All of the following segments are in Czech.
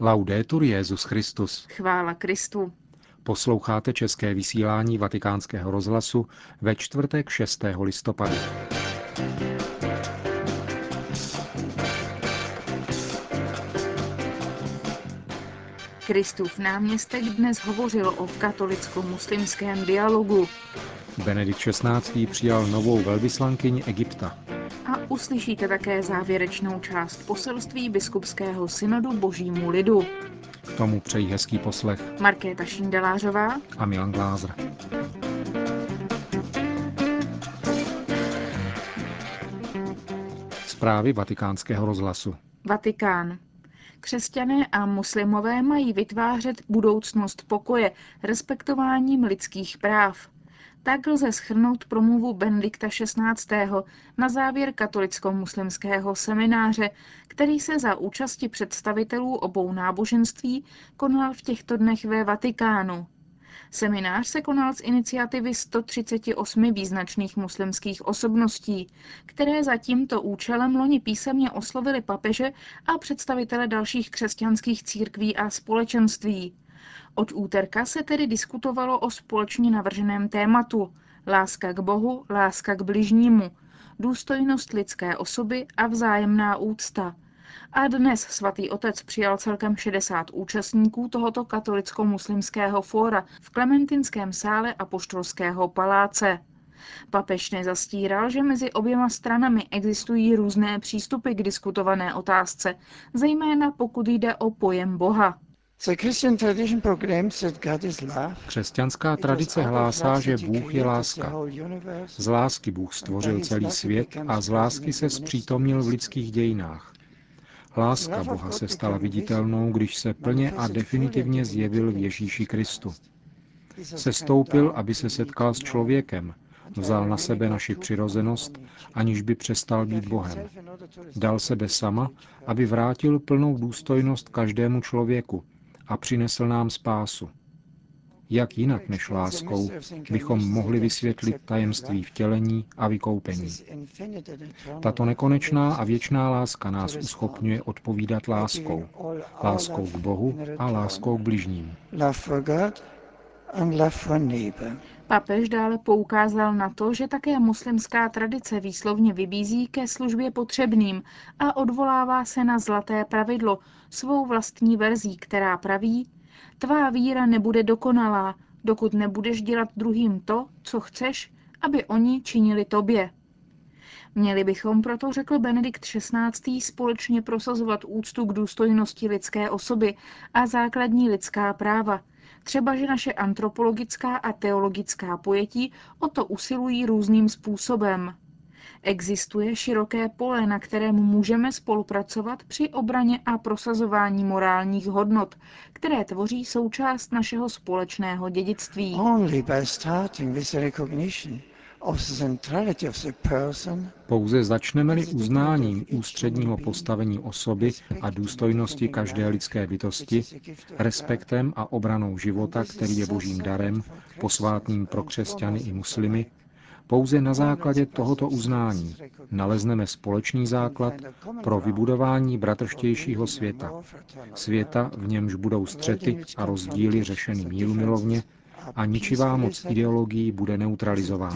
Laudetur Jezus Christus. Chvála Kristu. Posloucháte české vysílání Vatikánského rozhlasu ve čtvrtek 6. listopadu. Kristův náměstek dnes hovořil o katolicko-muslimském dialogu. Benedikt XVI. přijal novou velvyslankyni Egypta. Uslyšíte také závěrečnou část poselství biskupského synodu božímu lidu. K tomu přejí hezký poslech Markéta Šindelářová a Milan Glázer. Zprávy vatikánského rozhlasu. Vatikán. Křesťané a muslimové mají vytvářet budoucnost pokoje respektováním lidských práv. Tak lze schrnout promluvu Benedikta XVI. na závěr katolicko-muslimského semináře, který se za účasti představitelů obou náboženství konal v těchto dnech ve Vatikánu. Seminář se konal z iniciativy 138 význačných muslimských osobností, které za tímto účelem loni písemně oslovili papeže a představitele dalších křesťanských církví a společenství. Od úterka se tedy diskutovalo o společně navrženém tématu láska k Bohu, láska k bližnímu, důstojnost lidské osoby a vzájemná úcta. A dnes svatý otec přijal celkem 60 účastníků tohoto katolicko-muslimského fóra v Klementinském sále a Poštolského paláce. Papež nezastíral, že mezi oběma stranami existují různé přístupy k diskutované otázce, zejména pokud jde o pojem Boha. Křesťanská tradice hlásá, že Bůh je láska. Z lásky Bůh stvořil celý svět a z lásky se zpřítomnil v lidských dějinách. Láska Boha se stala viditelnou, když se plně a definitivně zjevil v Ježíši Kristu. Sestoupil, aby se setkal s člověkem, vzal na sebe naši přirozenost, aniž by přestal být Bohem. Dal sebe sama, aby vrátil plnou důstojnost každému člověku a přinesl nám spásu. Jak jinak než láskou bychom mohli vysvětlit tajemství vtělení a vykoupení. Tato nekonečná a věčná láska nás uschopňuje odpovídat láskou. Láskou k Bohu a láskou k bližním. Papež dále poukázal na to, že také muslimská tradice výslovně vybízí ke službě potřebným a odvolává se na zlaté pravidlo, svou vlastní verzí, která praví, tvá víra nebude dokonalá, dokud nebudeš dělat druhým to, co chceš, aby oni činili tobě. Měli bychom proto, řekl Benedikt XVI., společně prosazovat úctu k důstojnosti lidské osoby a základní lidská práva, třeba že naše antropologická a teologická pojetí o to usilují různým způsobem. Existuje široké pole, na kterém můžeme spolupracovat při obraně a prosazování morálních hodnot, které tvoří součást našeho společného dědictví. Pouze začneme-li uznáním ústředního postavení osoby a důstojnosti každé lidské bytosti, respektem a obranou života, který je božím darem, posvátným pro křesťany i muslimy, pouze na základě tohoto uznání nalezneme společný základ pro vybudování bratrštějšího světa. Světa, v němž budou střety a rozdíly řešeny mírumilovně a ničivá moc ideologií bude neutralizována.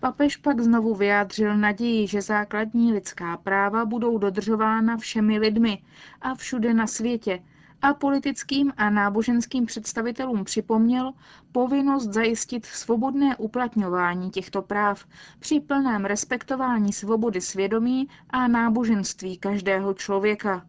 Papež pak znovu vyjádřil naději, že základní lidská práva budou dodržována všemi lidmi a všude na světě, a politickým a náboženským představitelům připomněl povinnost zajistit svobodné uplatňování těchto práv při plném respektování svobody svědomí a náboženství každého člověka.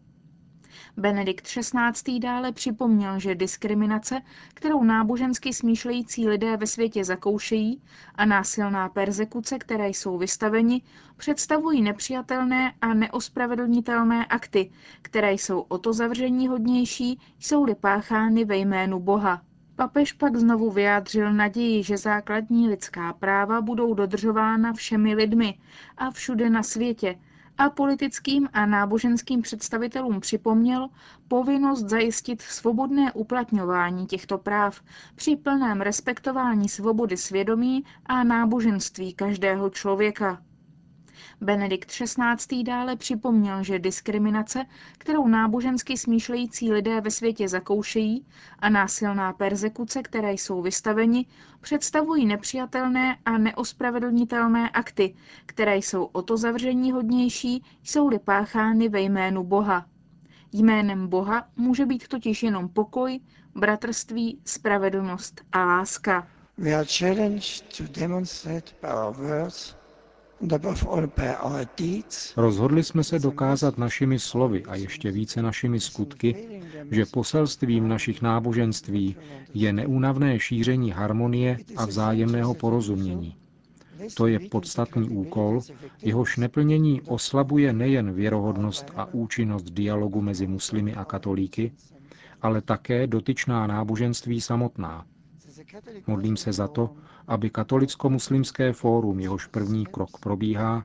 Benedikt XVI. dále připomněl, že diskriminace, kterou nábožensky smýšlející lidé ve světě zakoušejí, a násilná persekuce, které jsou vystaveni, představují nepřijatelné a neospravedlnitelné akty, které jsou o to zavření hodnější, jsou-li páchány ve jménu Boha. Papež pak znovu vyjádřil naději, že základní lidská práva budou dodržována všemi lidmi a všude na světě, a politickým a náboženským představitelům připomněl povinnost zajistit svobodné uplatňování těchto práv při plném respektování svobody svědomí a náboženství každého člověka. Benedikt XVI. dále připomněl, že diskriminace, kterou nábožensky smýšlející lidé ve světě zakoušejí, a násilná persekuce, které jsou vystaveni, představují nepřijatelné a neospravedlnitelné akty, které jsou o to zavření hodnější, jsou-li páchány ve jménu Boha. Jménem Boha může být totiž jenom pokoj, bratrství, spravedlnost a láska. We are challenged to demonstrate by our words Rozhodli jsme se dokázat našimi slovy a ještě více našimi skutky, že poselstvím našich náboženství je neúnavné šíření harmonie a vzájemného porozumění. To je podstatný úkol, jehož neplnění oslabuje nejen věrohodnost a účinnost dialogu mezi muslimy a katolíky, ale také dotyčná náboženství samotná. Modlím se za to, aby katolicko-muslimské fórum, jehož první krok probíhá,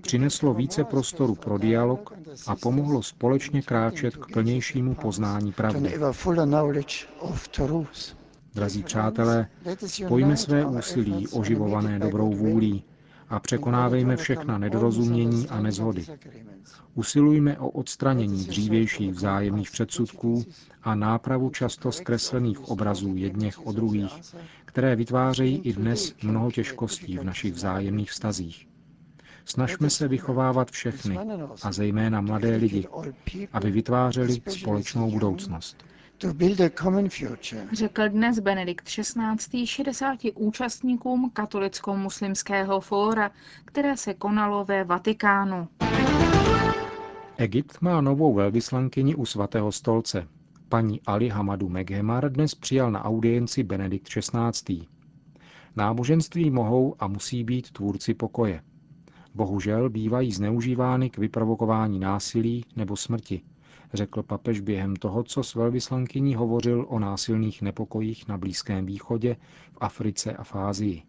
přineslo více prostoru pro dialog a pomohlo společně kráčet k plnějšímu poznání pravdy. Drazí přátelé, spojíme své úsilí oživované dobrou vůlí a překonávejme všechna nedorozumění a nezhody. Usilujme o odstranění dřívějších vzájemných předsudků a nápravu často zkreslených obrazů jedněch o druhých, které vytvářejí i dnes mnoho těžkostí v našich vzájemných vztazích. Snažme se vychovávat všechny, a zejména mladé lidi, aby vytvářeli společnou budoucnost. Řekl dnes Benedikt XVI. 60 účastníkům katolicko-muslimského fóra, které se konalo ve Vatikánu. Egypt má novou velvyslankyni u svatého stolce. Paní Ali Hamadu Meghemar dnes přijal na audienci Benedikt XVI. Náboženství mohou a musí být tvůrci pokoje. Bohužel bývají zneužívány k vyprovokování násilí nebo smrti, řekl papež během toho, co s velvyslankyní hovořil o násilných nepokojích na Blízkém východě, v Africe a v Ázii.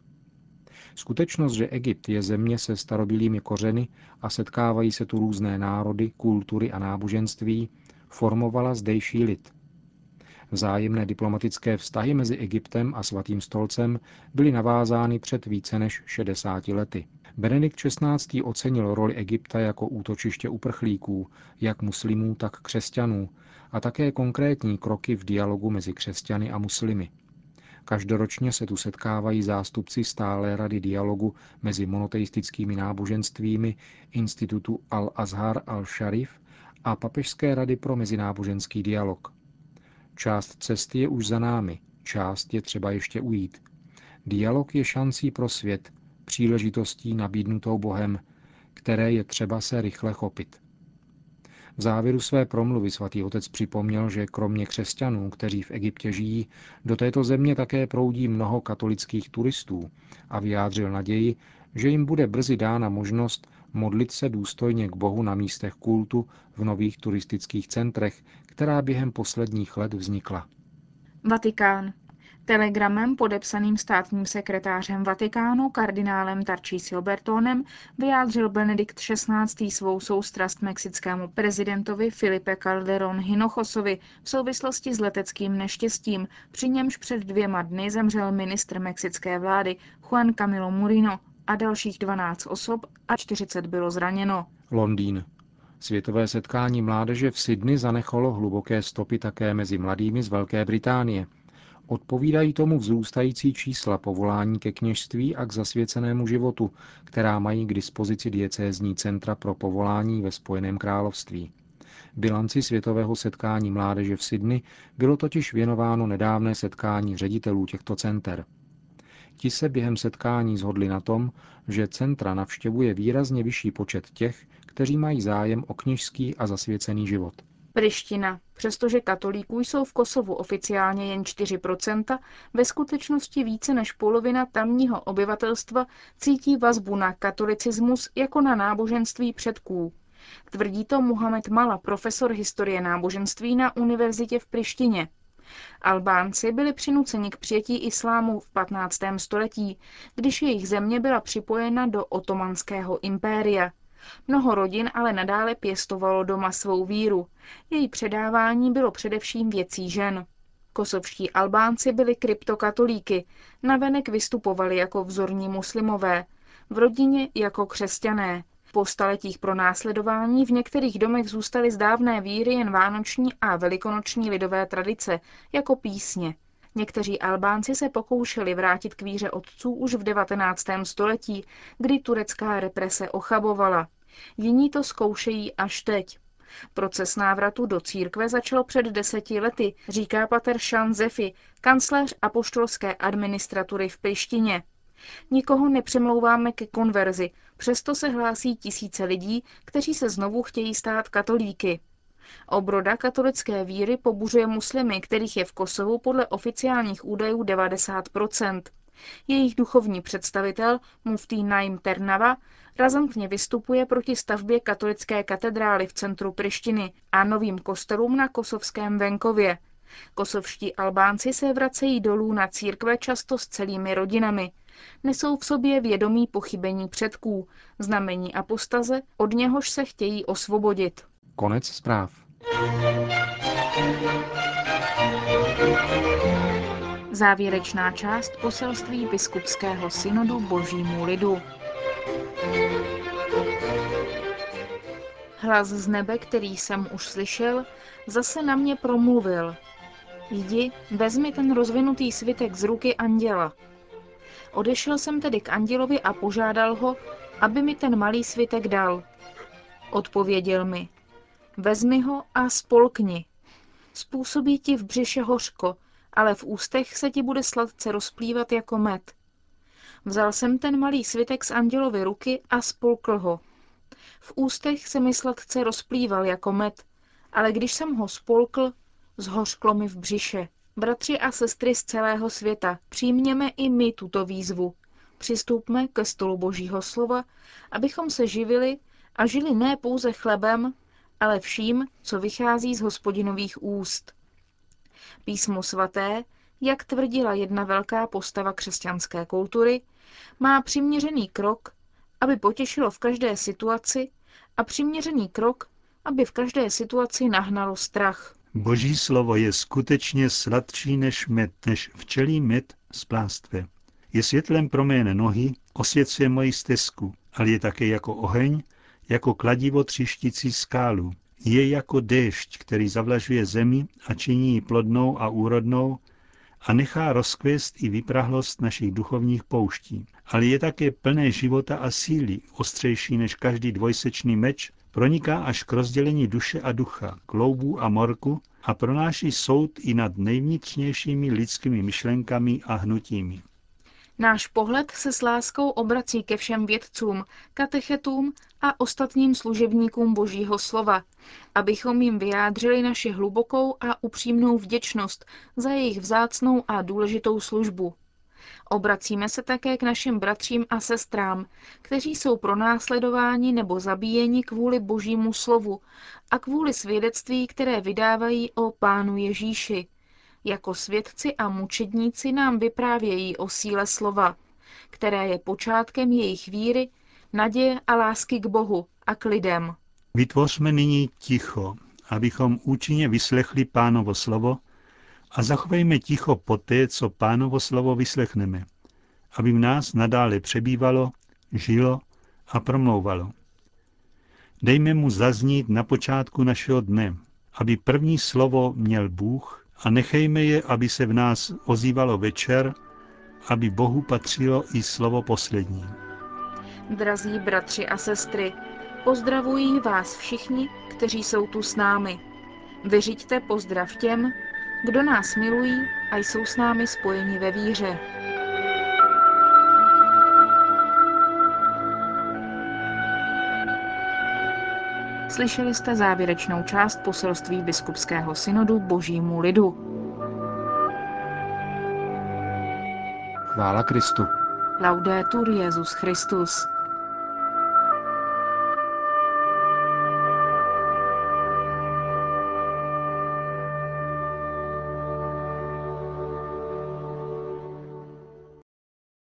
Skutečnost, že Egypt je země se starobilými kořeny a setkávají se tu různé národy, kultury a náboženství, formovala zdejší lid. Vzájemné diplomatické vztahy mezi Egyptem a Svatým stolcem byly navázány před více než 60 lety. Benedikt XVI. ocenil roli Egypta jako útočiště uprchlíků, jak muslimů, tak křesťanů, a také konkrétní kroky v dialogu mezi křesťany a muslimy. Každoročně se tu setkávají zástupci stále rady dialogu mezi monoteistickými náboženstvími Institutu Al-Azhar al-Sharif a Papežské rady pro mezináboženský dialog. Část cesty je už za námi, část je třeba ještě ujít. Dialog je šancí pro svět, příležitostí nabídnutou Bohem, které je třeba se rychle chopit. V závěru své promluvy svatý otec připomněl, že kromě křesťanů, kteří v Egyptě žijí, do této země také proudí mnoho katolických turistů a vyjádřil naději, že jim bude brzy dána možnost modlit se důstojně k Bohu na místech kultu v nových turistických centrech, která během posledních let vznikla. Vatikán. Telegramem podepsaným státním sekretářem Vatikánu kardinálem Tarčísio Bertónem vyjádřil Benedikt XVI. svou soustrast mexickému prezidentovi Filipe Calderón Hinochosovi v souvislosti s leteckým neštěstím, při němž před dvěma dny zemřel ministr mexické vlády Juan Camilo Murino a dalších 12 osob a 40 bylo zraněno. Londýn. Světové setkání mládeže v Sydney zanechalo hluboké stopy také mezi mladými z Velké Británie – Odpovídají tomu vzrůstající čísla povolání ke kněžství a k zasvěcenému životu, která mají k dispozici diecézní centra pro povolání ve Spojeném království. Bilanci světového setkání mládeže v Sydney bylo totiž věnováno nedávné setkání ředitelů těchto center. Ti se během setkání zhodli na tom, že centra navštěvuje výrazně vyšší počet těch, kteří mají zájem o kněžský a zasvěcený život. Priština. Přestože katolíků jsou v Kosovu oficiálně jen 4%, ve skutečnosti více než polovina tamního obyvatelstva cítí vazbu na katolicismus jako na náboženství předků. Tvrdí to Muhammed Mala, profesor historie náboženství na univerzitě v Prištině. Albánci byli přinuceni k přijetí islámu v 15. století, když jejich země byla připojena do otomanského impéria. Mnoho rodin ale nadále pěstovalo doma svou víru. Její předávání bylo především věcí žen. Kosovští Albánci byli kryptokatolíky, navenek vystupovali jako vzorní muslimové, v rodině jako křesťané. Po staletích pronásledování v některých domech zůstaly z dávné víry jen vánoční a velikonoční lidové tradice, jako písně. Někteří Albánci se pokoušeli vrátit k víře otců už v 19. století, kdy turecká represe ochabovala. Jiní to zkoušejí až teď. Proces návratu do církve začal před deseti lety, říká pater Šan Zefi, kancléř apoštolské administratury v Prištině. Nikoho nepřemlouváme ke konverzi, přesto se hlásí tisíce lidí, kteří se znovu chtějí stát katolíky. Obroda katolické víry pobuřuje muslimy, kterých je v Kosovu podle oficiálních údajů 90% Jejich duchovní představitel, muftý Naim Ternava, razantně vystupuje proti stavbě katolické katedrály v centru Prištiny a novým kostelům na kosovském venkově. Kosovští Albánci se vracejí dolů na církve často s celými rodinami. Nesou v sobě vědomí pochybení předků, znamení apostaze, od něhož se chtějí osvobodit. Konec zpráv. Závěrečná část poselství biskupského synodu Božímu lidu. Hlas z nebe, který jsem už slyšel, zase na mě promluvil. Jdi, vezmi ten rozvinutý svitek z ruky anděla. Odešel jsem tedy k andělovi a požádal ho, aby mi ten malý svitek dal. Odpověděl mi, vezmi ho a spolkni. Způsobí ti v břiše hořko, ale v ústech se ti bude sladce rozplývat jako med. Vzal jsem ten malý svitek z andělovy ruky a spolkl ho. V ústech se mi sladce rozplýval jako med, ale když jsem ho spolkl, zhořklo mi v břiše. Bratři a sestry z celého světa, přijměme i my tuto výzvu. Přistupme ke stolu Božího slova, abychom se živili a žili ne pouze chlebem, ale vším, co vychází z hospodinových úst. Písmo svaté, jak tvrdila jedna velká postava křesťanské kultury, má přiměřený krok, aby potěšilo v každé situaci a přiměřený krok, aby v každé situaci nahnalo strach. Boží slovo je skutečně sladší než med, než včelí med z plástve. Je světlem pro mé nohy, osvěcuje moji stezku, ale je také jako oheň, jako kladivo třištící skálu. Je jako déšť, který zavlažuje zemi a činí ji plodnou a úrodnou a nechá rozkvěst i vyprahlost našich duchovních pouští. Ale je také plné života a síly, ostřejší než každý dvojsečný meč, proniká až k rozdělení duše a ducha, kloubů a morku a pronáší soud i nad nejvnitřnějšími lidskými myšlenkami a hnutími. Náš pohled se s láskou obrací ke všem vědcům, katechetům a ostatním služebníkům Božího slova, abychom jim vyjádřili naši hlubokou a upřímnou vděčnost za jejich vzácnou a důležitou službu. Obracíme se také k našim bratřím a sestrám, kteří jsou pronásledováni nebo zabíjeni kvůli Božímu slovu a kvůli svědectví, které vydávají o Pánu Ježíši. Jako svědci a mučedníci nám vyprávějí o síle slova, které je počátkem jejich víry, naděje a lásky k Bohu a k lidem. Vytvořme nyní ticho, abychom účinně vyslechli pánovo slovo a zachovejme ticho poté, co pánovo slovo vyslechneme, aby v nás nadále přebývalo, žilo a promlouvalo. Dejme mu zaznít na počátku našeho dne, aby první slovo měl Bůh a nechejme je, aby se v nás ozývalo večer, aby Bohu patřilo i slovo poslední. Drazí bratři a sestry, pozdravují vás všichni, kteří jsou tu s námi. Vyřiďte pozdrav těm, kdo nás milují a jsou s námi spojeni ve víře. Slyšeli jste závěrečnou část poselství biskupského synodu Božímu lidu. Chvála Kristu. Laudetur Jezus Christus.